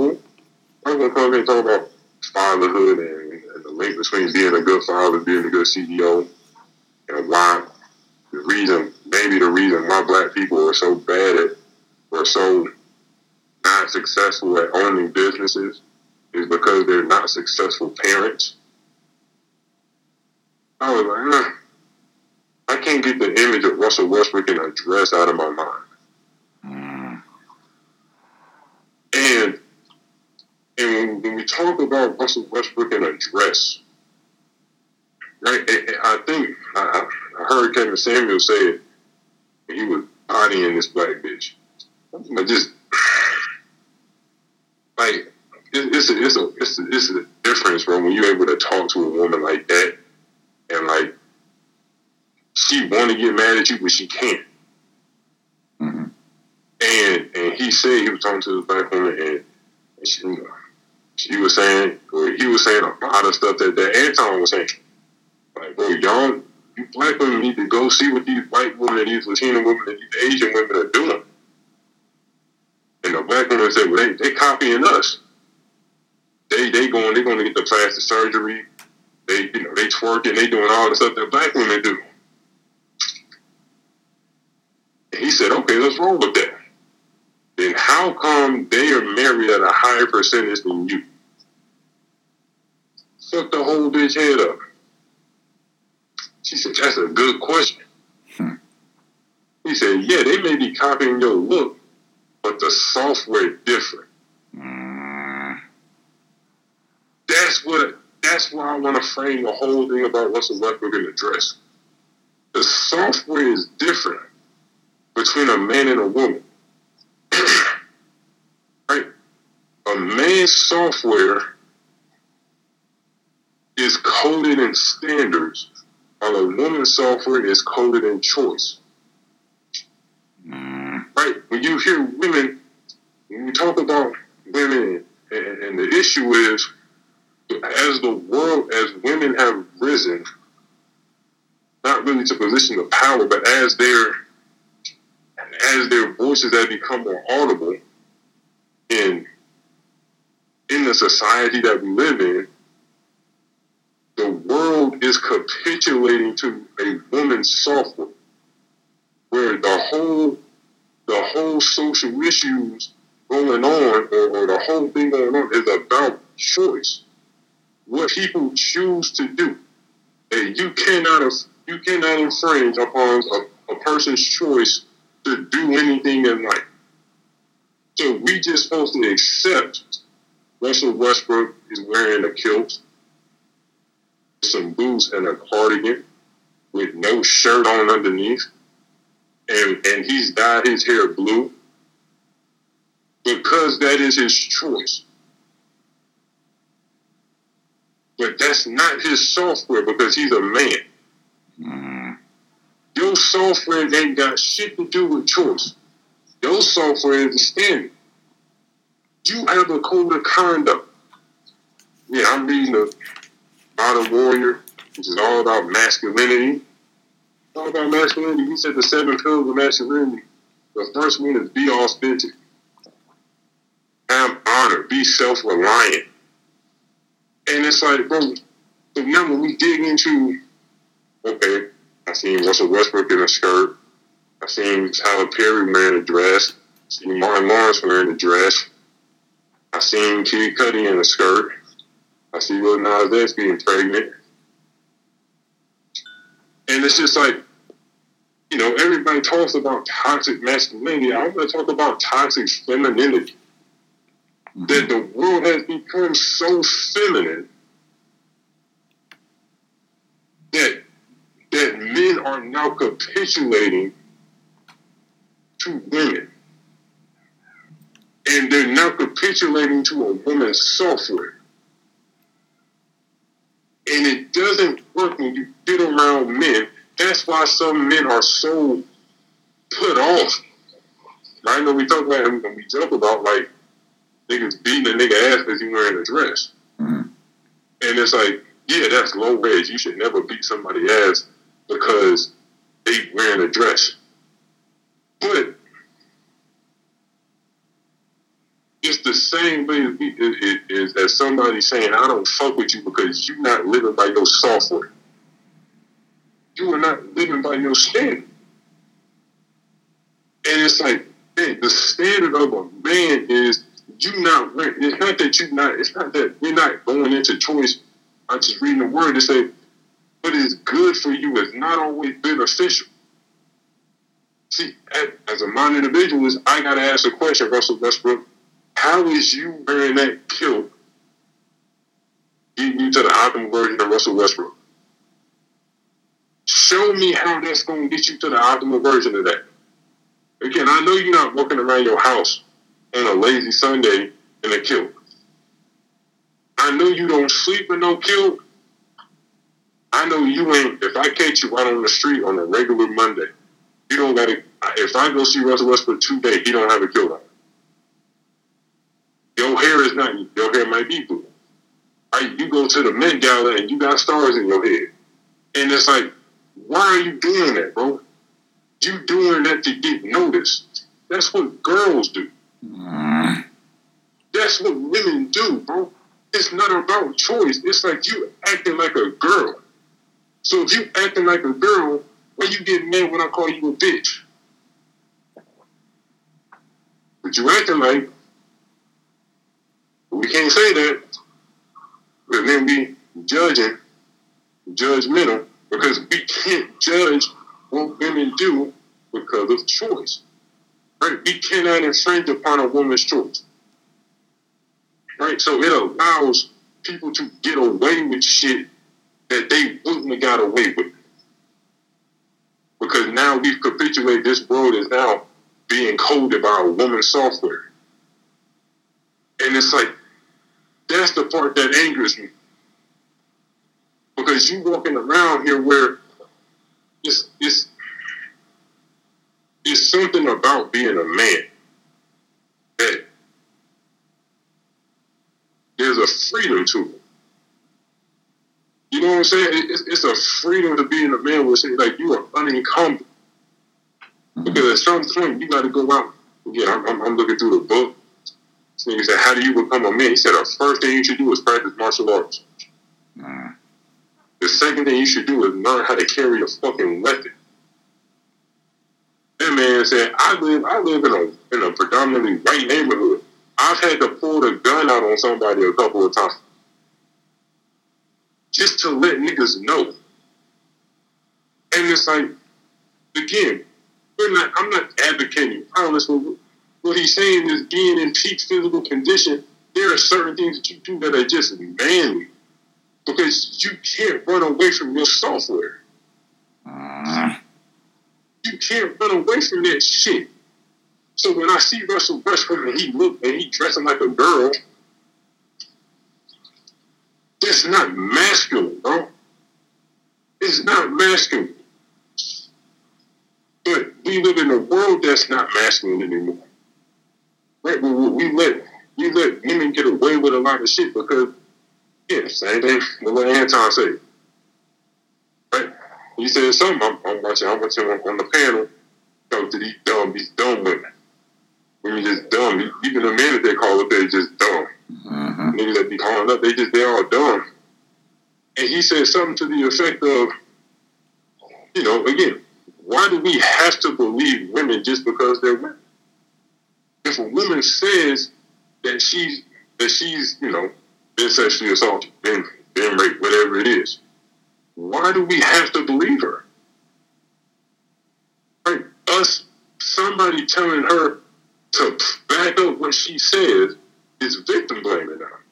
I'm gonna come here and talk about fatherhood and, and the link between being a good father, and being a good CEO, and why the reason, maybe the reason why black people are so bad at, or so not successful at owning businesses is because they're not successful parents. I was like. I can't get the image of Russell Westbrook in a dress out of my mind. Mm. And and when we talk about Russell Westbrook in a dress, right? I think I, heard Kevin Samuel say it. He was bodying this black bitch. But just like it's a it's a it's a, it's a difference, bro. When you're able to talk to a woman like that, and like she want to get mad at you, but she can't. Mm-hmm. And and he said he was talking to the black woman, and, and she, she was saying, or he was saying a lot of stuff that that Anton was saying. Like, bro, y'all, you black women need to go see what these white women and these Latino women and these Asian women are doing. And the black women said, well, they they copying us. They they going they going to get the plastic surgery. They you know they twerking. They doing all the stuff that black women do. And he said, okay, let's roll with that. Then how come they are married at a higher percentage than you? Fuck the whole bitch head up. She said, that's a good question. Hmm. He said, yeah, they may be copying your look, but the software different. Mm. That's what. That's why I want to frame the whole thing about Russell Westbrook in the dress. The software is different between a man and a woman. right? A man's software is coded in standards, while a woman's software is coded in choice. Mm. Right? When you hear women, when we talk about women, and, and the issue is, as the world, as women have risen, not really to position of power, but as they're as their voices have become more audible in in the society that we live in, is capitulating to a woman's software, where the whole the whole social issues going on, or, or the whole thing going on, is about choice. What people choose to do, and you cannot you cannot infringe upon a, a person's choice to do anything in life. So we just supposed to accept Russell Westbrook is wearing a kilt, some boots and a cardigan with no shirt on underneath. And, and he's dyed his hair blue because that is his choice. But that's not his software because he's a man. Mm. Your software ain't got shit to do with choice. Your software is the standard. You have a code of conduct. Yeah, I'm reading the Modern Warrior, which is all about masculinity. All about masculinity. He said the seven pillars of masculinity. The first one is be authentic. Have honor. Be self-reliant. And it's like, bro, so now when we dig into, okay, I seen Russell Westbrook in a skirt. I seen Tyler Perry wearing a dress. I seen Martin Lawrence wearing a dress. I seen Kid Cudi in a skirt. I see Lil Nas X being pregnant. And it's just like, you know, everybody talks about toxic masculinity. I want to talk about toxic femininity. That the world has become so feminine that that men are now capitulating to women. And they're now capitulating to a woman's software. And it doesn't work when you get around men. That's why some men are so put off. I know we talk about when we joke about like niggas beating a nigga ass because he wearing a dress. Mm-hmm. And it's like, yeah, that's low wage. You should never beat somebody ass because they wearing a dress. But it's the same way as, as somebody saying, I don't fuck with you because you're not living by your software. You are not living by your standard. And it's like, man, the standard of a man is you not, it's not that you're not, it's not that you're not going into choice. I'm just reading the word to say, what is good for you is not always beneficial. See, as a mind individualist, I got to ask a question, Russell Westbrook how is you wearing that kilt getting you to the optimal version of Russell Westbrook? Show me how that's going to get you to the optimal version of that. Again, I know you're not walking around your house on a lazy Sunday in a kilt. I know you don't sleep in no kilt. I know you ain't. If I catch you out on the street on a regular Monday, you don't got to. If I go see Russell Westbrook today, he don't have a kilt on. Your hair is not, your hair might be blue. Right? You go to the Met Gala and you got stars in your head. And it's like, why are you doing that, bro? You doing that to get noticed. That's what girls do. Mm. That's what women do, bro. It's not about choice. It's like you acting like a girl. So if you acting like a girl, why you get mad when I call you a bitch? But you acting like we can't say that and then be judging, judgmental, because we can't judge what women do because of choice. Right? We cannot infringe upon a woman's choice. Right? So it allows people to get away with shit that they wouldn't have got away with. Because now we've capitulated this world is now being coded by a woman's software. And it's like that's the part that angers me. Because you walking around here where it's it's it's something about being a man that there's a freedom to it. You know what I'm saying? It's, it's a freedom to being a man where say like you are unencumbered. Because at some point you got to go out. Again, I'm, I'm looking through the book so he said, How do you become a man? He said, The first thing you should do is practice martial arts. Mm. The second thing you should do is learn how to carry a fucking weapon. That man said, I live I live in a in a predominantly white neighborhood. I've had to pull the gun out on somebody a couple of times. Just to let niggas know. And it's like, again, we're not I'm not advocating violence, but what he's saying is being in peak physical condition, there are certain things that you do that are just manly because you can't run away from your software. Uh. You can't run away from that shit. So when I see Russell Westbrook and he look and he dressing like a girl, that's not masculine, bro. It's not masculine. But we live in a world that's not masculine anymore. Right, we, we let we let women get away with a lot of shit because yeah, same thing. What Anton say? Right, he said something. I'm, I'm watching. I'm watching on, on the panel. Talk to these dumb, these dumb women. Women just dumb. Even the men that they call up, they're just dumb. Mm-hmm. Niggas that be calling up, they just they're all dumb. And he said something to the effect of, you know, again, why do we have to believe women just because they're women? If a woman says that she's that she's you know been sexually assaulted, been been raped, whatever it is, why do we have to believe her? Right? Us, somebody telling her to back up what she says is victim blaming her.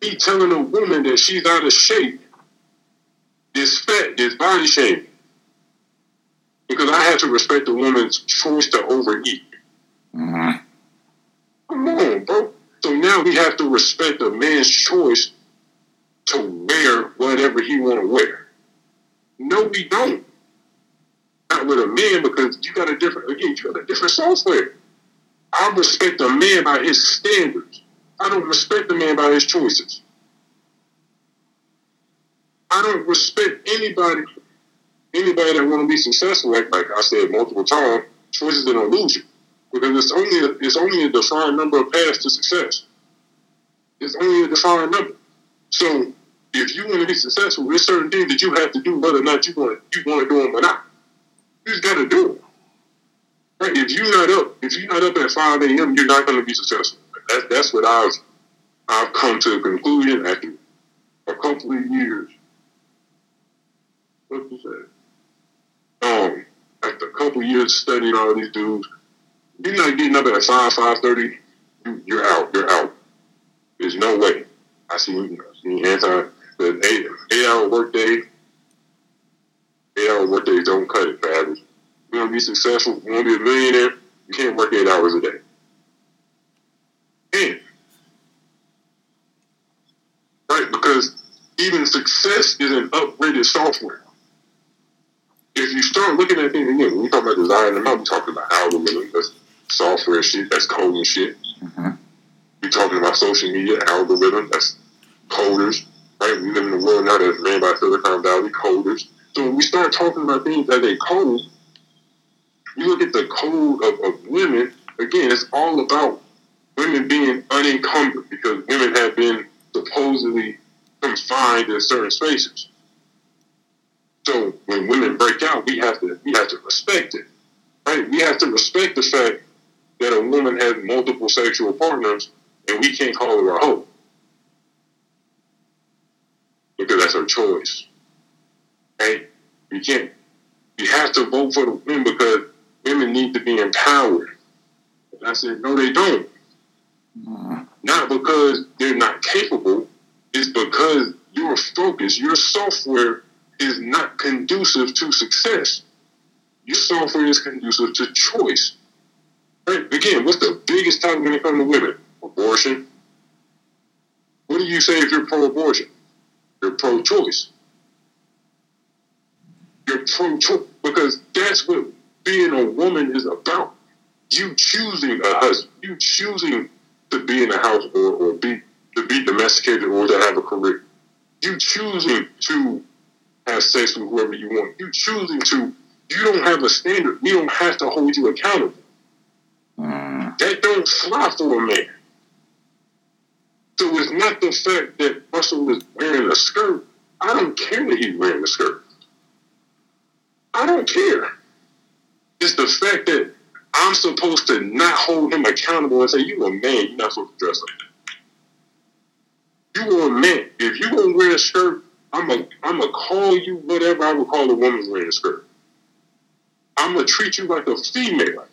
He telling a woman that she's out of shape is fat, is body shaming because I had to respect a woman's choice to overeat. Mm-hmm. Come on, bro. So now we have to respect a man's choice to wear whatever he want to wear. No, we don't. Not with a man because you got a different again. You got a different software. I respect a man by his standards. I don't respect a man by his choices. I don't respect anybody anybody that want to be successful, like, like I said multiple times, choice is an illusion. because it's only a, it's only a defined number of paths to success. It's only a defined number. So if you want to be successful, there's certain things that you have to do, whether or not you want you want to do them or not. You just got to do them. Right? If you're not up, if you're not up at five a.m., you're not going to be successful. That's that's what I've I've come to a conclusion after a couple of years. What was that? Um, after a couple years studying all these dudes, you're not getting up at five, five thirty. You, you're out. You're out. There's no way. I see. I see anti the eight eight hour workday. Eight hour workdays don't cut it average. You want to be successful. You want to be a millionaire. You can't work eight hours a day. And right because even success is an upgraded software. If you start looking at things again, when we talk about design, I'm not talking about algorithms. That's software shit. That's coding shit. Mm-hmm. We're talking about social media algorithm. That's coders. Right? We live in a world now that's ran by Silicon Valley coders. So when we start talking about things that they code, you look at the code of, of women, again, it's all about women being unencumbered because women have been supposedly confined in certain spaces. So when women break out, we have to we have to respect it. Right? We have to respect the fact that a woman has multiple sexual partners and we can't call her a hoe. Because that's her choice. Right? We can't. We have to vote for the women because women need to be empowered. And I said, no, they don't. Mm. Not because they're not capable, it's because your focus, your software is not conducive to success. Your software is conducive to choice. Right? Again, what's the biggest topic when it comes to women? Abortion. What do you say if you're pro-abortion? You're pro-choice. You're pro-choice because that's what being a woman is about. You choosing a husband, you choosing to be in a house or, or be to be domesticated or to have a career. You choosing to have sex with whoever you want. You choosing to. You don't have a standard. We don't have to hold you accountable. Mm. That don't fly for a man. So it's not the fact that Russell is wearing a skirt. I don't care that he's wearing a skirt. I don't care. It's the fact that I'm supposed to not hold him accountable and say, you a man, you're not supposed to dress like that. You are a man. If you're gonna wear a skirt, I'm a I'm gonna call you whatever I would call a woman wearing a skirt. I'm gonna treat you like a female.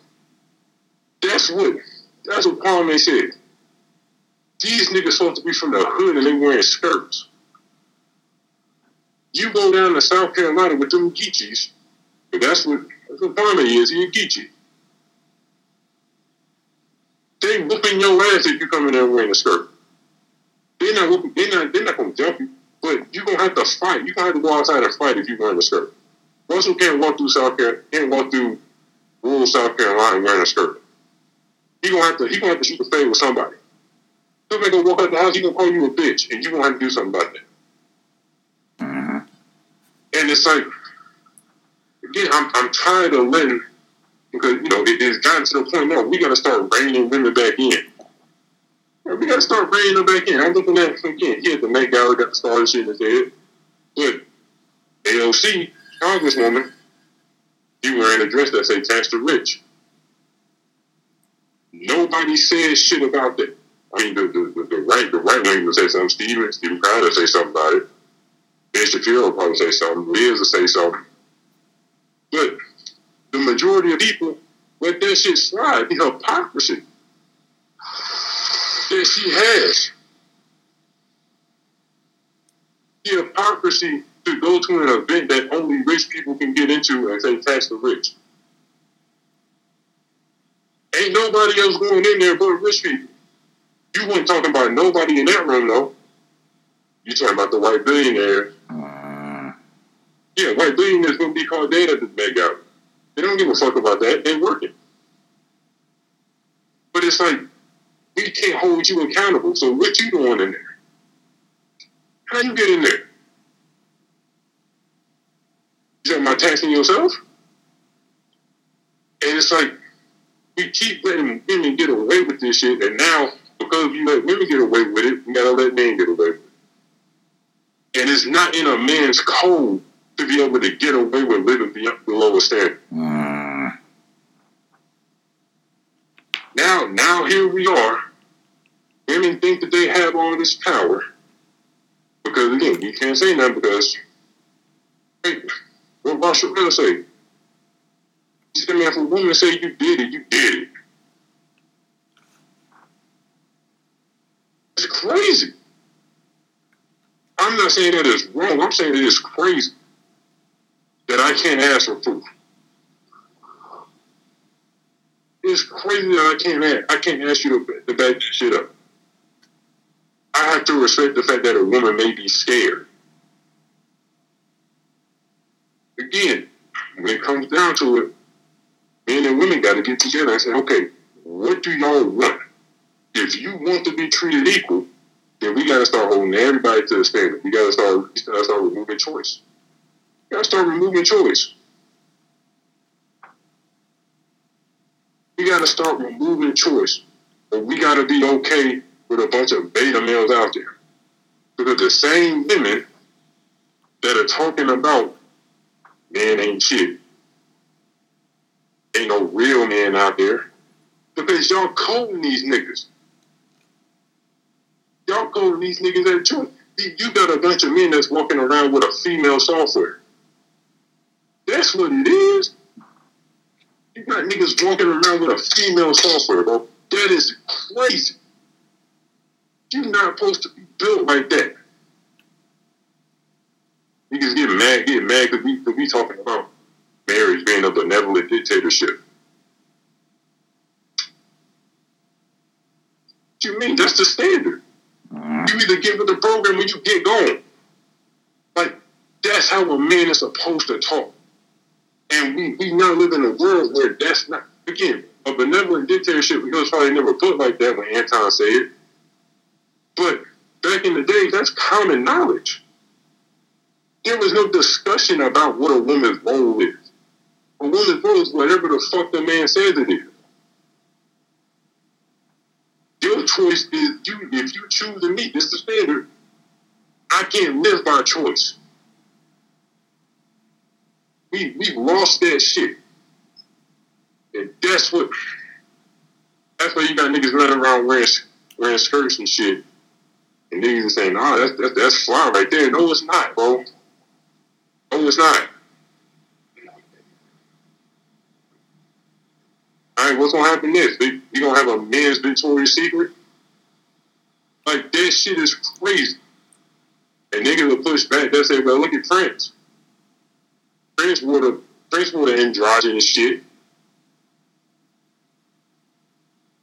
That's what that's what Kwame said. These niggas supposed to be from the hood and they wearing skirts. You go down to South Carolina with them Geechees, but that's what that's what is. He a Geechee. They whooping your ass if you come in there wearing a skirt. They're not whooping, they're not they're not gonna jump you. But you're gonna have to fight. You're gonna have to go outside and fight if you're wearing a skirt. Russell can't walk through South Carolina, can't walk through rural South Carolina wearing a skirt. He gonna have to he gonna have to shoot the fade with somebody. Somebody gonna walk out the house, he gonna call you a bitch, and you're gonna have to do something about that. Mm-hmm. And it's like, again, I'm I'm tired of letting because you know it, it's gotten to the point now we gotta start reining women back in. We got to start bringing them back in. I'm looking at again. He had the Met Gala, got the star shit in his head. But AOC, Congresswoman, he wearing a dress that say "Tax the Rich." Nobody says shit about that. I mean, the, the, the, right the right wing will say something. Steven Steven Crowder say something about it. Ben Shapiro will probably say something. Liz will say something. But the majority of people let that shit slide. The hypocrisy that she has. The hypocrisy to go to an event that only rich people can get into and say tax the rich. Ain't nobody else going in there but rich people. You weren't talking about nobody in that room though. You talking about the white billionaire. Uh, yeah, white billionaires gonna be called dead at the Met Gala. They don't give a fuck about that. They're working. But it's like we can't hold you accountable. So what you doing in there? How you get in there? You talking about taxing yourself? And it's like, we keep letting women get away with this shit, and now because you let women get away with it, we gotta let men get away with it. And it's not in a man's code to be able to get away with living the a standard. Mm. Now, now here we are. Women think that they have all this power because again, you can't say nothing because hey, what Marshall say? He said, man, if a woman say you did it, you did it. It's crazy. I'm not saying that it's wrong. I'm saying it is crazy that I can't ask for proof. It's crazy that I can't ask. I can't ask you to, to back shit up. I have to respect the fact that a woman may be scared. Again, when it comes down to it, men and women got to get together and say, okay, what do y'all want? If you want to be treated equal, then we got to start holding everybody to the standard. We got to start, we got to start removing choice. We got to start removing choice. We got to start removing choice. But we got to be okay with a bunch of beta males out there. Because the same women that are talking about men ain't shit, ain't no real men out there. Because y'all coding these niggas. Y'all coding these niggas at church. You got a bunch of men that's walking around with a female software. That's what it is. Got niggas walking around with a female software, bro. That is crazy. You're not supposed to be built like that. Niggas get mad, get mad because we, cause we talking about marriage being a benevolent dictatorship. What you mean? That's the standard. Mm-hmm. You either get with the program or you get going. Like, that's how a man is supposed to talk. And we, we now live in a world where that's not, again, a benevolent dictatorship, because probably never put like that when Anton said it. But back in the day, that's common knowledge. There was no discussion about what a woman's role is. A woman's role is whatever the fuck the man says it is. Your choice is you if you choose to meet this the standard, I can't live by choice. We we lost that shit. And that's what that's why you got niggas running around wearing wearing skirts and shit and niggas saying, nah, that's, that's, that's fly right there. No, it's not, bro. No, it's not. All right, what's gonna happen next? You gonna have a men's Victoria's Secret? Like that shit is crazy. And niggas will push back. They'll say, "Well, look at Prince. Prince wore the Prince wore the androgynous shit."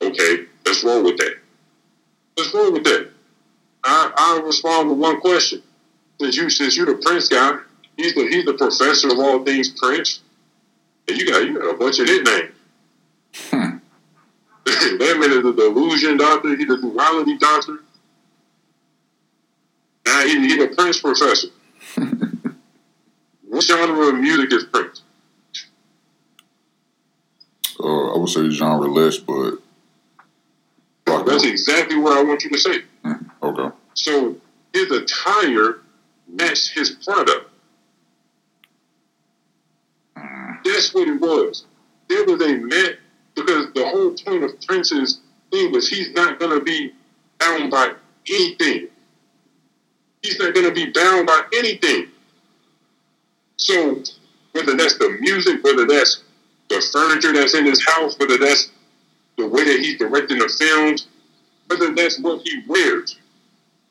Okay, let's roll with that. Let's roll with that. I, I'll respond with one question. Since you since you're the Prince guy, he's the he's the professor of all things Prince. And you got you got a bunch of nicknames. Hmm. that man is the delusion doctor, he's the duality doctor. Now he, he's a Prince professor. what genre of music is Prince? Uh, I would say genre-less, but that's exactly what I want you to say. Mm, okay. So his attire matched his product. Mm. That's what it was. There was a man because the whole point of Prince's thing was he's not gonna be bound by anything. He's not gonna be bound by anything. So whether that's the music, whether that's the furniture that's in his house, whether that's the way that he's directing the films, whether that's what he wears.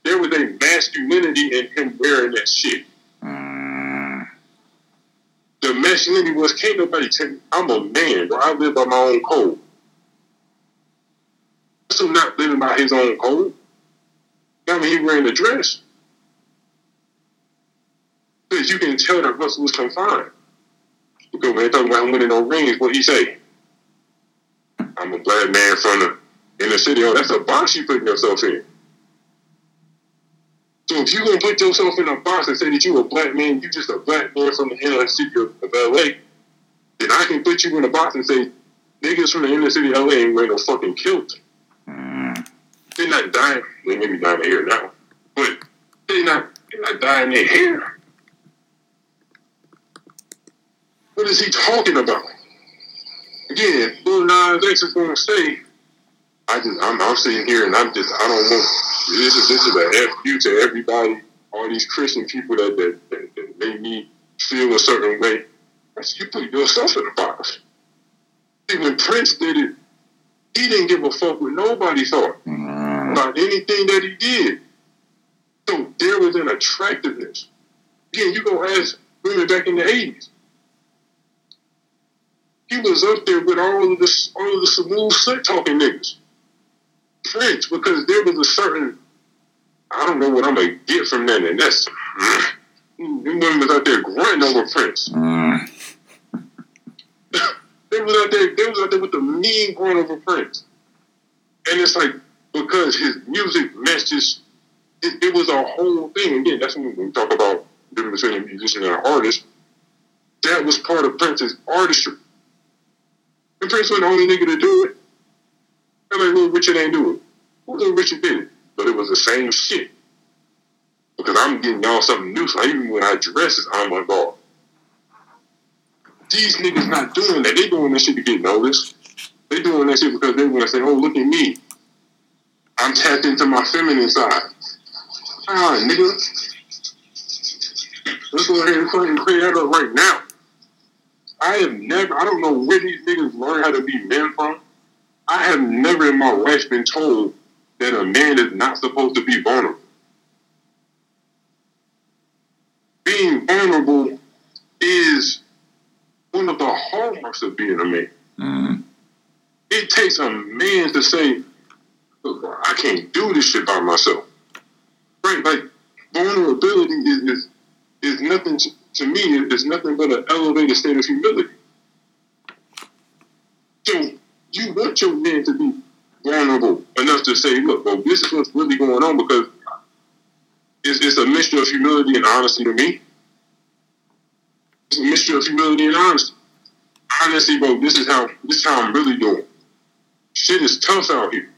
There was a masculinity in him wearing that shit. Mm. The masculinity was can't nobody tell me I'm a man, bro. I live by my own code. So not living by his own code. I mean, he wearing a dress. Because you can tell that Russell was confined. Because when they talk about him winning no rings, what he say? I'm a black man from the in the city, oh, that's a box you putting yourself in. So if you're gonna put yourself in a box and say that you're a black man, you just a black man from the inner city of, LA, then I can put you in a box and say niggas from the inner city of LA ain't wearing no fucking kilt. Mm. They're not dying. They may be dyeing their hair now, but they not they're not dyeing their hair. What is he talking about? Again, Nas X is gonna say, I just I'm, I'm sitting here and I'm just I don't want this is this is a F you to everybody, all these Christian people that that, that, that made me feel a certain way. I said, you put yourself in the box. Even Prince did it, he didn't give a fuck what nobody thought Mm. about anything that he did. So there was an attractiveness. Again, you go ask women back in the 80s. He was up there with all of the all of the smooth slick talking niggas. Prince, because there was a certain I don't know what I'm gonna get from that, and that's them women was out there grunting over Prince. Mm. They was out there, they was out there with the mean grunt over Prince. And it's like because his music matches it, it was a whole thing. Again, that's when we talk about difference between a musician and an artist. That was part of Prince's artistry. And Prince wasn't the only nigga to do it. I'm like, Little Richard ain't do it. Well, Little Richard did it. But it was the same shit. Because I'm getting y'all something new, so even when I dress, I'm involved. These niggas not doing that. They doing that shit to get noticed. They doing that shit because they want to say, oh, look at me. I'm tapped into my feminine side. Ah, nigga. Let's go ahead and fucking that up right now. I have never, I don't know where these niggas learn how to be men from. I have never in my life been told that a man is not supposed to be vulnerable. Being vulnerable is one of the hallmarks of being a man. Mm. It takes a man to say, I can't do this shit by myself. Right? Like vulnerability is is, is nothing to, to me is nothing but an elevated state of humility. So you want your man to be vulnerable enough to say, look, bro, this is what's really going on because it's, it's a mixture of humility and honesty to me. It's a mixture of humility and honesty. Honestly, bro, this is how this is how I'm really doing. Shit is tough out here.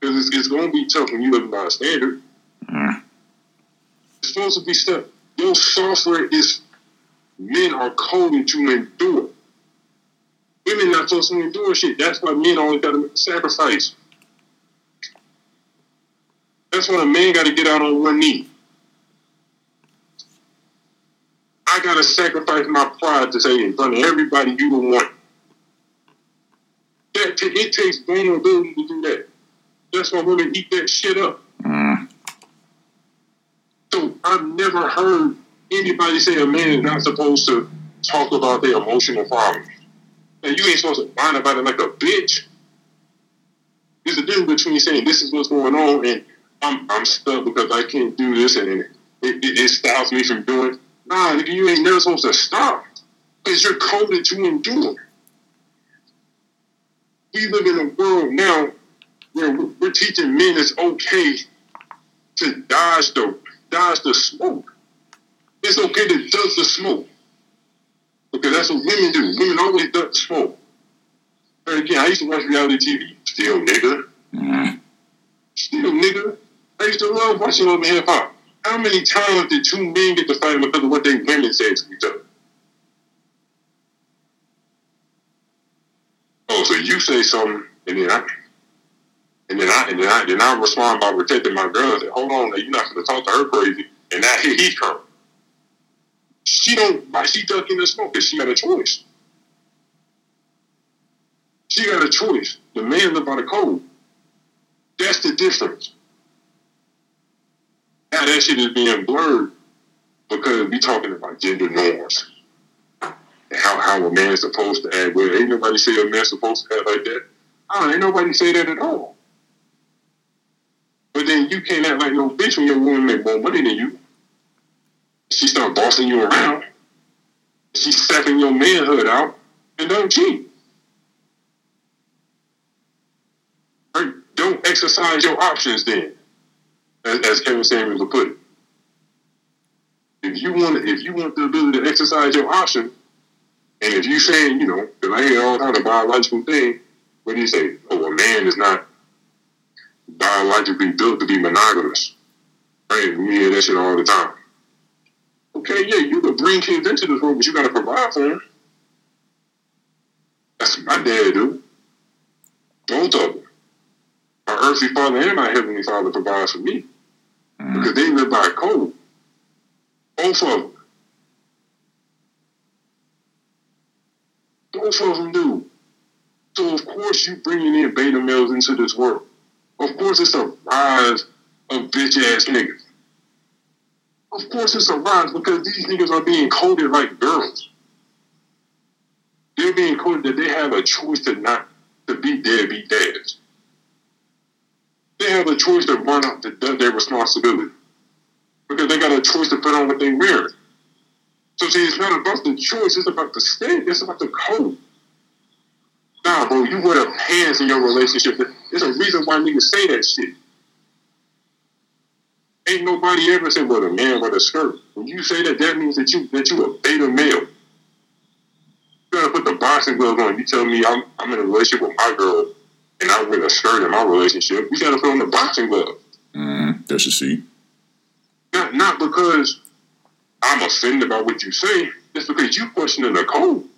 Because it's, it's gonna be tough when you live by a standard. Mm. It's supposed to be stuff. Your software is men are coded to endure. Women not supposed to endure shit. That's why men always gotta make sacrifice. That's why a man gotta get out on one knee. I gotta sacrifice my pride to say in front of everybody you the one. That t- it takes vulnerability to do that. That's why women eat that shit up. I've never heard anybody say a man is not supposed to talk about their emotional problems. And you ain't supposed to whine about it like a bitch. There's a difference between saying this is what's going on and I'm I'm stuck because I can't do this and it, it, it stops me from doing. Nah, nigga, you ain't never supposed to stop because you're coded to endure. We live in a world now where we're teaching men it's okay to dodge the dodge the smoke. It's okay to duck the smoke. Because that's what women do. Women always duck the smoke. And again, I used to watch reality TV. Still nigga. Mm. Still nigga. I used to love watching Love and Hip Hop. How many times did two men get to fight because of what they women said to each other? Oh, so you say something and then I and then I and then I then I respond by protecting my girl and say, Hold on, you're not gonna talk to her crazy and now here he come. She don't why she ducking the smoke? Because she got a choice. She got a choice. The man live by the code. That's the difference. Now that shit is being blurred because we talking about gender norms. And how, how a man is supposed to act. Well, ain't nobody say a man's supposed to act like that. Oh, ain't nobody say that at all. But then you can't act like no bitch when your woman make more money than you. She start bossing you around. She stepping your manhood out and don't cheat. Right? Don't exercise your options then, as, as Kevin Samuels would put it. If you want, if you want the ability to exercise your option, And if you saying, you know, because I hear all kind of biological thing, what do you say? Oh, a man is not biologically built to be monogamous. Right? We hear that shit all the time. Okay, yeah, you could bring kids into this world, but you gotta provide for them. That's what my dad do. Both of them. My earthly father and my heavenly father provide for me. Mm. Because they live by a code. Both of them. Both of them do. So of course you bringing in beta males into this world. Of course it's a rise of bitch ass niggas. Of course it's a rise because these niggas are being coded like girls. They're being coded that they have a choice to not to be deadbeat dads. They have a choice to run up to their responsibility. Because they got a choice to put on what they wear. So see, it's not about the choice, it's about the state, it's about the code. Nah, bro, you wear pants in your relationship. There's a reason why niggas say that shit. Ain't nobody ever said, well, a man with a skirt. When you say that, that means that you that you a beta male. You gotta put the boxing gloves on. You tell me I'm I'm in a relationship with my girl and I wear a skirt in my relationship. You gotta put on the boxing gloves. Mm, that's seat. Not not because I'm offended by what you say. It's because you questioning the code.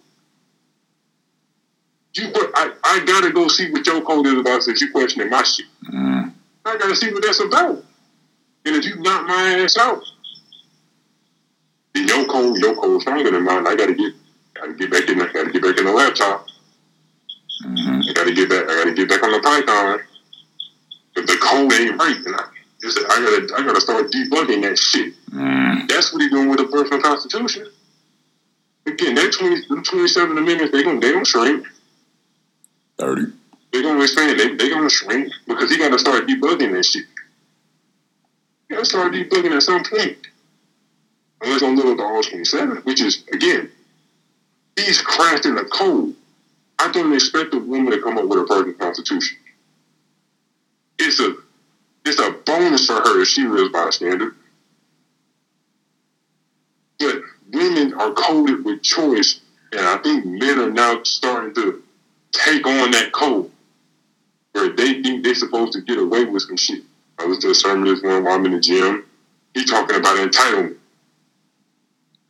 You, I, I gotta go see what your code is about since you questioning my shit. Mm, I gotta see what that's about. And if you knock my ass out, then your code, your code stronger than mine. I gotta get, gotta get back in, I gotta get back in the laptop. hmm I gotta get back, I gotta get back on the Python. If the code ain't right, then I, I gotta, I gotta start debugging that shit. Mm, That's what he doing with the personal constitution. Again, that 20, them 27 amendments, they gonna, they gonna shrink. 30. They gonna expand. They they gonna shrink because he gotta start debugging this shit. He gotta start debugging at some point. Unless on little dog twenty seven, which is again, he's crafting a code. I don't expect a woman to come up with a perfect constitution. It's a it's a bonus for her if she lives by a standard. But women are coded with choice, and I think men are now starting to take on that code where they think they're supposed to get away with some shit. I was to a sermon this one while I'm in the gym. He talking about entitlement.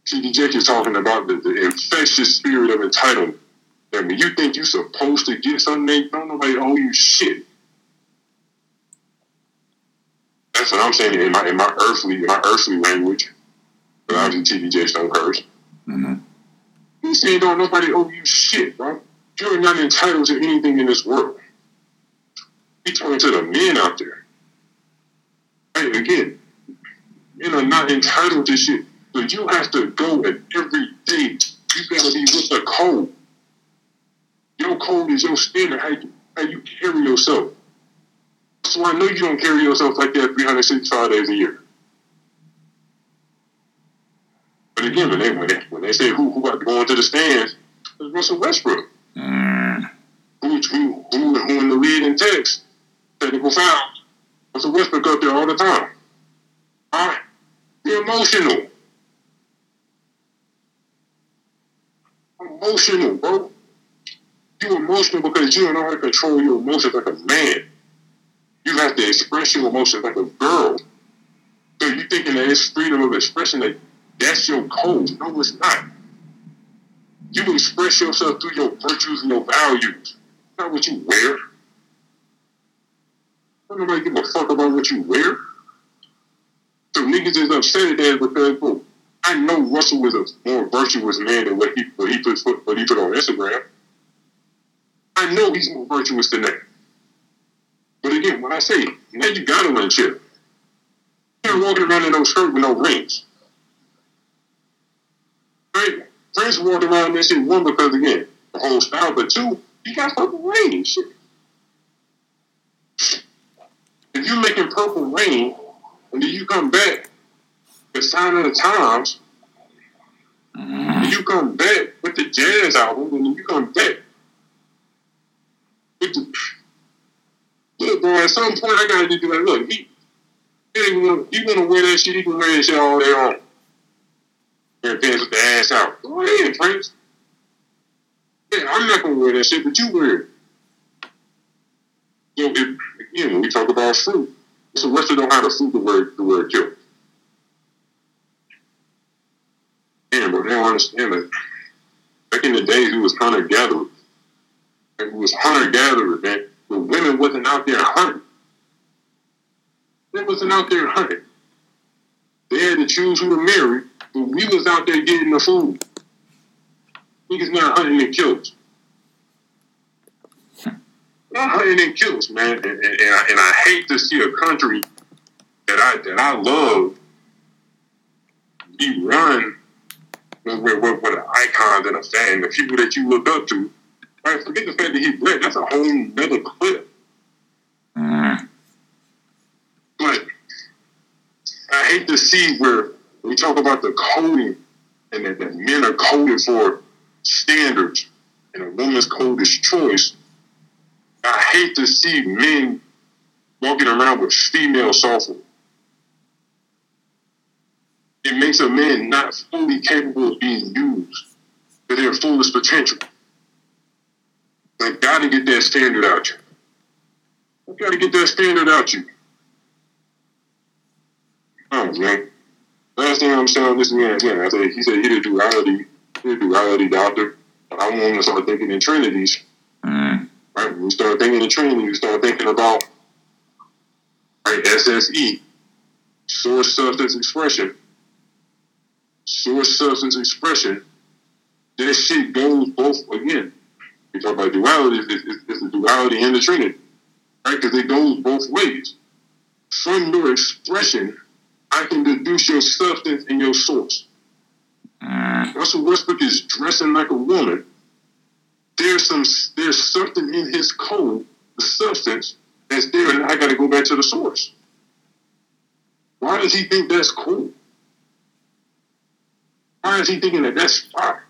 T.D. Jakes is talking about the, the infectious spirit of entitlement. That when you think you're supposed to get something, don't nobody owe you shit. That's what I'm saying in my in my earthly in my earthly language. But obviously T.D. Jakes don't curse. hmm He's saying don't nobody owe you shit, bro. You're not entitled to anything in this world. He's talking to the men out there. Hey, again, men are not entitled to shit. So you have to go and every day you gotta be with the code. Your code is your standard, how you how you carry yourself. So I know you don't carry yourself like that 365 days a year. But again, when they when they, when they say who who got to the stands, it's Russell Westbrook. Who who who, in the lead in text, technical foul. Russell Westbrook up there all the time. All right, be emotional. Emotional, bro. You emotional because you don't know how to control your emotions like a man. You have to express your emotions like a girl. So you thinking that it's freedom of expression that that's your code. No, it's not. You express yourself through your virtues and your values, not what you wear. Don't nobody give a fuck about what you wear. So niggas is upset at that because bro, I know Russell was a more virtuous man than what he what he put what he put on Instagram. I know he's more virtuous than that. But again, when I say now you gotta win chip. You're walking around in no skirt with no rings. Right? Prince walked around this shit one because again, the whole style, but two, he got purple rain. Shit. If you're making purple rain and then you come back with sign of the times, mm, and you come back with the jazz album, and then you come back with the look, bro. At some point, I gotta just be like, look, he, he, ain't gonna, he wanna wear that shit. He can wear that shit all day long. And dance with the ass out. Go ahead, Prince. Yeah, I'm not gonna wear that shit, but you wear it. So if, again, when we talk about fruit, so what's don't have the fruit to wear to wear kill? Yeah, but they don't understand that. Back in the days, it was hunter gatherer. It was hunter gatherer, man. The women wasn't out there hunting. They wasn't out there hunting. They had to choose who to marry, but we was out there getting the food. Niggas not hunting and kills. Not hunting and kills, man. And, and, and, I, and I hate to see a country that I that I love be run with, with, with, with icons and a fan, the people that you look up to. Right? Forget the fact that he's black. That's a whole nother clip. Mm. But I hate to see where we talk about the coding and that, that men are coded for standards and a woman's code is choice. I hate to see men walking around with female software. It makes a man not fully capable of being used to their fullest potential. I gotta get that standard out you. I gotta get that standard out you. Oh man. Last thing I'm saying this man again, I said he said he did duality, he did duality doctor. But I want to start thinking in trinities. Mm. Right? When you start thinking in Trinity, you start thinking about right, SSE, source substance expression. Source substance expression. This shit goes both again. We talk about duality, it's, it's, it's the duality and the Trinity. Right? Because it goes both ways. From your expression, I can deduce your substance and your source. Mm. Russell Westbrook is dressing like a woman. There's some there's something in his code, the substance that's there, and I got to go back to the source. Why does he think that's cool? Why is he thinking that that's fire?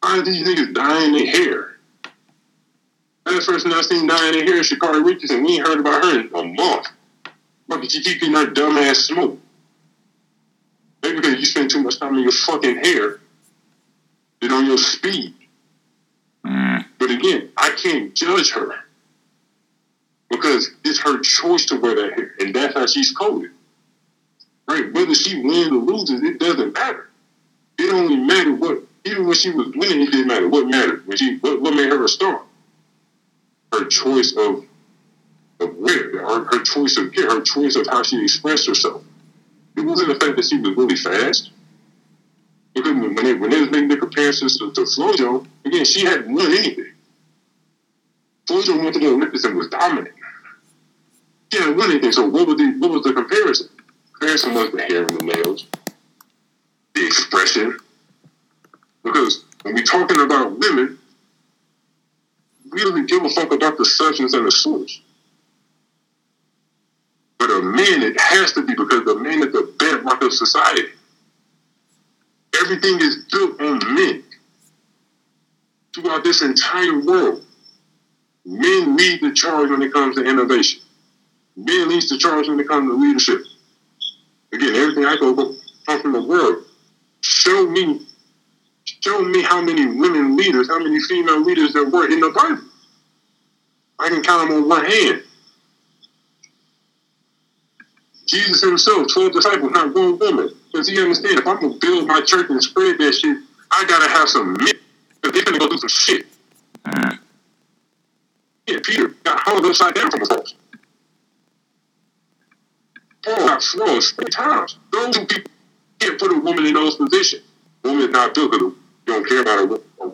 Why are these niggas dyeing their hair? Last person I seen dyeing their hair is Sha'Carri Richardson. We ain't heard about her in a month. But she keep getting her dumb ass smoke. You spend too much time on your fucking hair than on your speed. Mm. But again, I can't judge her because it's her choice to wear that hair, and that's how she's coded. Right? Whether she wins or loses, it doesn't matter. It only mattered what, even when she was winning, it didn't matter what mattered. When she, what, what made her a star? Her choice of of where, her, her choice of gear, her choice of how she expressed herself. It wasn't the fact that she was really fast. Because when they, when they was making the comparisons to, to Flojo, again, she hadn't won anything. Flojo went to the Olympics and was dominant. She hadn't won anything. So what was the what was the comparison? Comparison was the hair and the nails, the expression. Because when we're talking about women, we don't give a fuck about the substance and the source. But a man, it has to be because the man is the bedrock of society. Everything is built on men. Throughout this entire world, men lead the charge when it comes to innovation. Men leads the charge when it comes to leadership. Again, everything I go come from the world. Show me, show me how many women leaders, how many female leaders there were in the Bible. I can count them on one hand. Jesus himself, 12 disciples, not one woman. Because he understand if I'm going to build my church and spread that shit, I got to have some men. Because they're going to go do some shit. Mm. Yeah, Peter got hung upside down from the cross. Paul got floors three times. Those two people can't put a woman in those positions. Woman is not built because you don't care about. A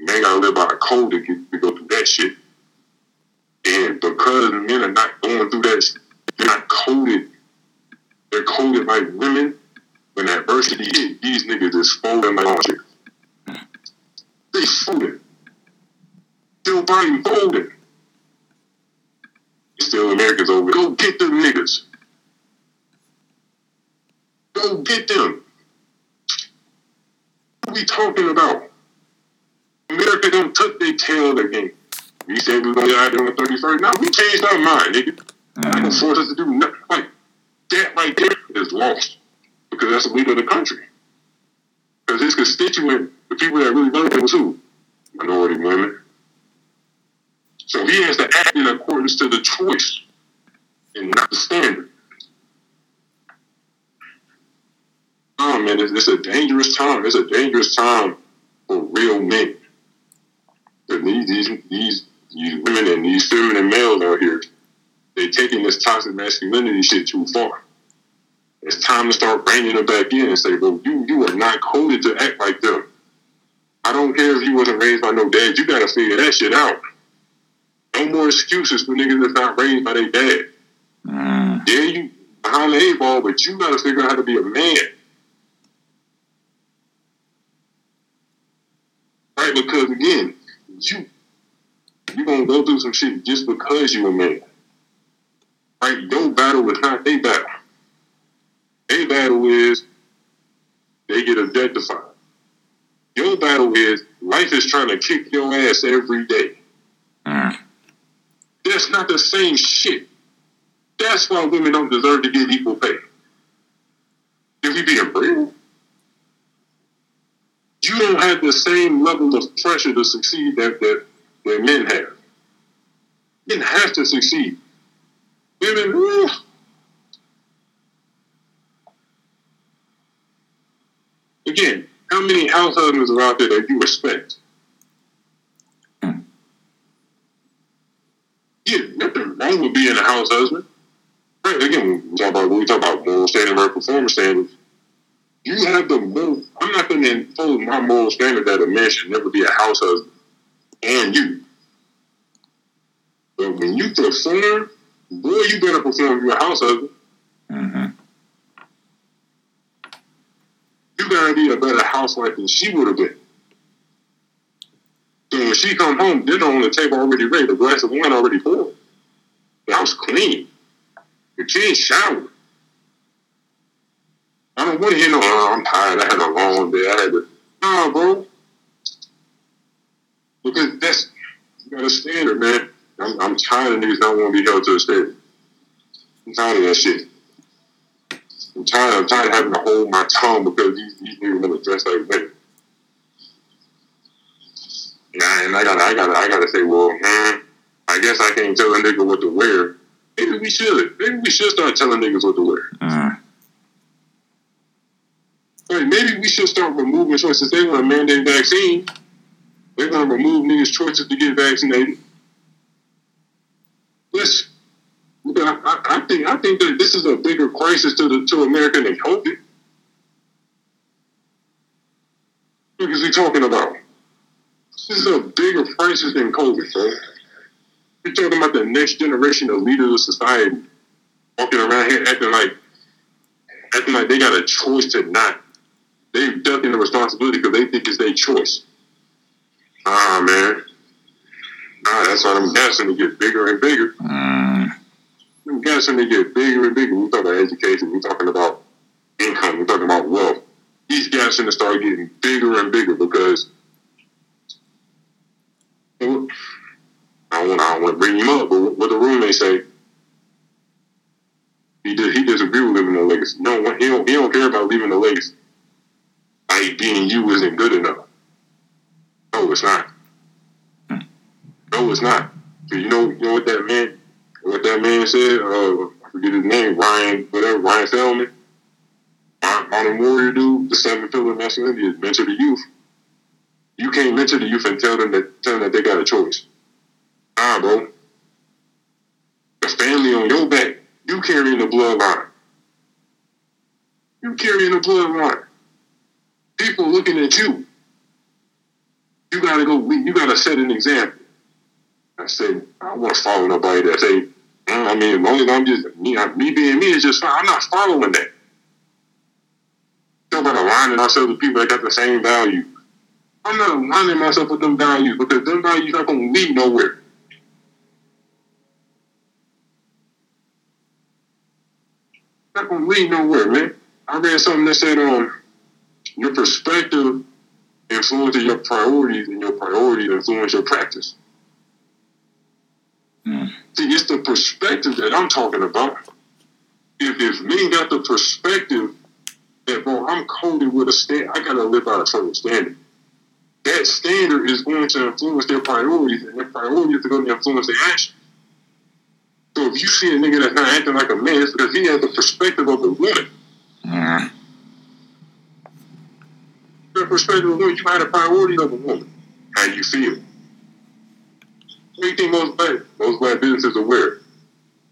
man got to live by a code to, get, to go through that shit. And because the men are not going through that, they're not coded they're coded like women. When adversity hit, these niggas is folding like chairs. They folding. Still body folding. Still Americans over. Go get them niggas. Go get them. What we talking about? America don't tuck their tail the game. We said we was gonna get out on the 31st. Now we changed our mind, nigga. Not gonna Mm. force us to do nothing. Like that right there is lost because that's the leader of the country. Because his constituent, the people that really voted him was who? Minority women. So he has to act in accordance to the choice and not the standard. Oh man, it's, it's a dangerous time. It's a dangerous time for real men. These these these women and these feminine males out here, they taking this toxic masculinity shit too far. It's time to start bringing them back in and say, "Well, you you are not coded to act like them." I don't care if you wasn't raised by no dad. You gotta figure that shit out. No more excuses for niggas that's not raised by their dad. Mm. Yeah, you behind the eight ball, but you gotta figure out how to be a man. Right? Because again, you you gonna go through some shit just because you a man. Right? Your battle is not their battle. Their battle is they get objectified. Your battle is life is trying to kick your ass every day. Mm. That's not the same shit. That's why women don't deserve to get equal pay. If we being real, you don't have the same level of pressure to succeed that, that, that men have. Men have to succeed. Women, ooh. again, how many house husbands are out there that you respect? Hmm. Yeah, nothing wrong with being a house husband. Right, again, we talk about when we talk about moral standard versus performance standards. You have the moral. I'm not going to impose my moral standard that a man should never be a house husband, and you. But when you perform, boy, you better perform. You're house husband. Mm-hmm. You gotta be a better housewife than she would have been. So when she come home, dinner on the table already ready, the glass of wine already poured. The house clean. The kids showered. I don't want to hear no, oh, I'm tired. I had a long day. I had to. Nah, bro. Because that's you got a standard, man. I'm, I'm tired of niggas not want to be held to a standard. I'm tired of that shit. I'm tired. I'm tired of having to hold my tongue because these, these niggas want to dress like women. Yeah, and I gotta, I gotta, I gotta say, well, man, I guess I can't tell a nigga what to wear. Maybe we should. Maybe we should start telling niggas what to wear. Mm. Right, maybe we should start removing choices. They want to mandate vaccine. They're going to remove niggas' choices to get vaccinated. Let's. I, I, think I think that this is a bigger crisis to the to America than COVID. What is he talking about? This is a bigger crisis than COVID, bro. You're talking about the next generation of leaders of society walking around here acting like acting like they got a choice to not. They ducking the responsibility because they think it's their choice. Ah man. Nah, that's why them gaps to get bigger and bigger. Mm. Them gaps to get bigger and bigger. We talk about education. We talking about income. We talking about wealth. These gaps going to start getting bigger and bigger because I don't want. I don't want to bring him up, but what the roommate say? He did. He disagree with leaving the legacy. No, he don't. He don't care about leaving the legacy. Like being you isn't good enough. No, it's not. It's not. You know, you know what that man, what that man said. Uh, I forget his name. Ryan, whatever. Ryan Selman. Modern Warrior dude. The seven pillar masculinity is mentor the youth. You can't mentor the youth and tell them that tell them that they got a choice. Nah, bro. The family on your back. You carrying the bloodline. You carrying the bloodline. People looking at you. You gotta go. You gotta set an example. I said, I don't want to follow nobody that say, "Mm, I mean, as long as I'm just me, me being me is just fine. I'm not following that. Talk about aligning ourselves with people that got the same value. I'm not aligning myself with them values because them values not gonna lead nowhere. Not gonna lead nowhere, man. I read something that said, um, your perspective influences your priorities, and your priorities influence your practice. Mm. See, it's the perspective that I'm talking about. If if men got the perspective that, bro, I'm coded with a stand. I gotta live by a certain standard. That standard is going to influence their priorities, and their priorities are going to influence their actions. So if you see a nigga that's not acting like a man, it's because he has the perspective of a woman. Mm. The perspective of a woman, you had a priority of a woman. How you feel. What think most black most black businesses are aware?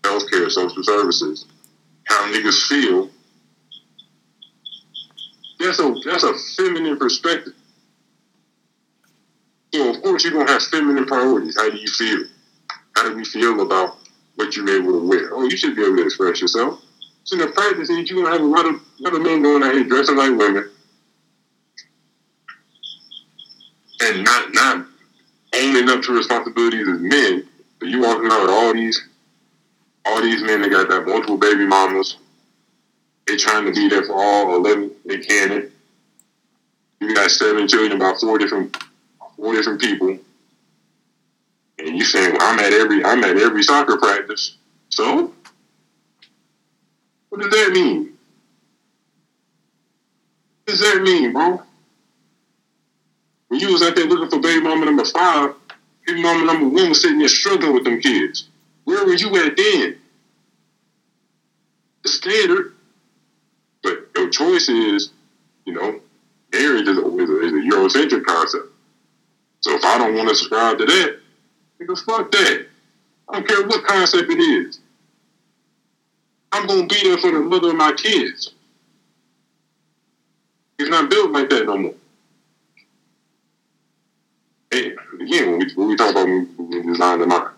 Healthcare, social services, how niggas feel. That's a that's a feminine perspective. So of course you're gonna have feminine priorities. How do you feel? How do we feel about what you're able to wear? Oh, you should be able to express yourself. So in the practice, you're gonna have a lot of lot of men going out here dressing like women and not not owning up to responsibilities as men. But you walking around with all these all these men that got that multiple baby mamas. They trying to be there for all eleven they can. You got seven children, about four different four different people. And you saying, well, I'm at every I'm at every soccer practice. So what does that mean? What does that mean, bro? When you was out there looking for baby mama number five, baby mama number one was sitting there struggling with them kids. Where were you at then? The standard. But your choice is, you know, marriage is a, is a, is a Eurocentric concept. So if I don't want to subscribe to that, nigga, fuck that. I don't care what concept it is. I'm gonna be there for the mother of my kids. It's not built like that no more. Again, when we, when we talk about design the mind,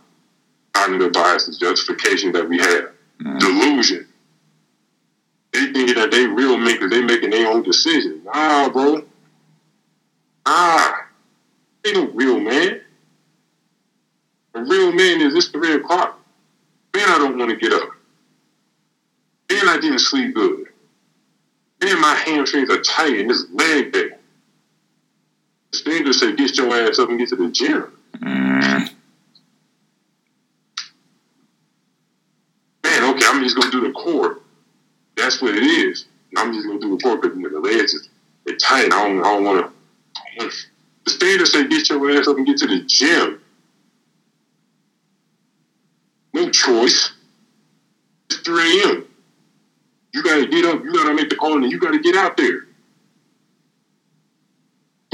cognitive biases, justification that we have, Mm. delusion. They thinking that they real men because they making their own decisions. Nah, bro. Ah, ain't no real man. A real man is it's three o'clock. Man, I don't want to get up. Man, I didn't sleep good. Man, my hamstrings are tight and this leg day. The standard say get your ass up and get to the gym. Mm. Man, okay, I'm just gonna do the core. That's what it is. I'm just gonna do the core because the legs is they're tight. I don't, I don't want to. The standard say get your ass up and get to the gym. No choice. It's 3 a.m. You gotta get up. You gotta make the call, and you gotta get out there.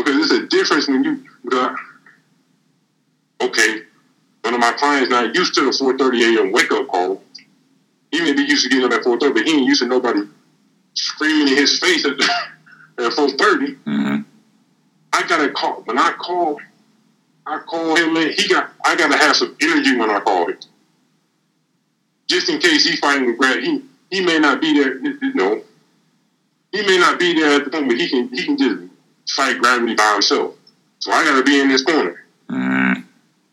Because it's a difference when you. Uh, okay, one of my clients not used to the 4:30 a.m. wake up call. He may be used to getting up at 4:30, but he ain't used to nobody screaming in his face at, at 4:30. Mm. I gotta call when I call. I call him, man. He got. I gotta have some energy when I call him, just in case he fighting with Brad. He he may not be there. You know, he may not be there at the where he can he can just fight gravity by himself. So I gotta be in this corner. Mm.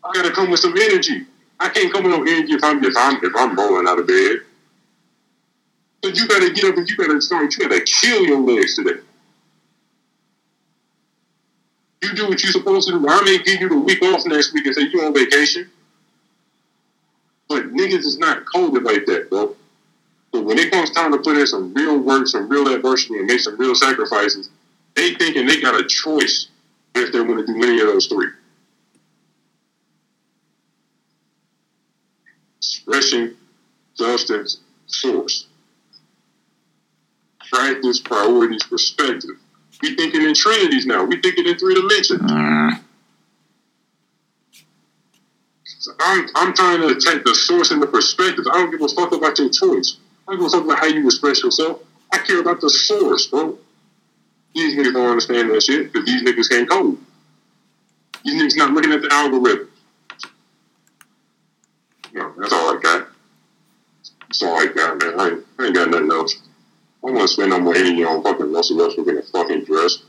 I gotta come with some energy. I can't come with no energy if I'm if I'm if I'm rolling out of bed. So you gotta get up and you gotta start. You gotta kill your legs today. You do what you're supposed to do. I may give you the week off next week and say you're on vacation. But niggas is not coded like that, bro. But when it comes time to put in some real work, some real adversity, and make some real sacrifices, they thinking they got a choice if they want to do any of those three. Expression, substance, source. Practice, priorities, perspective. We thinking in trinities now. We thinking in three dimensions. Mm. So I'm, I'm trying to take the source and the perspective. I don't give a fuck about your choice. I don't give a fuck about how you express yourself. I care about the source, bro. These niggas don't understand that shit because these niggas can't code. These niggas not looking at the algorithm. No, that's all I got. That's all I got, man. I ain't, I ain't got nothing else. I don't want to spend no more energy on fucking Russell Westbrook in a fucking dress.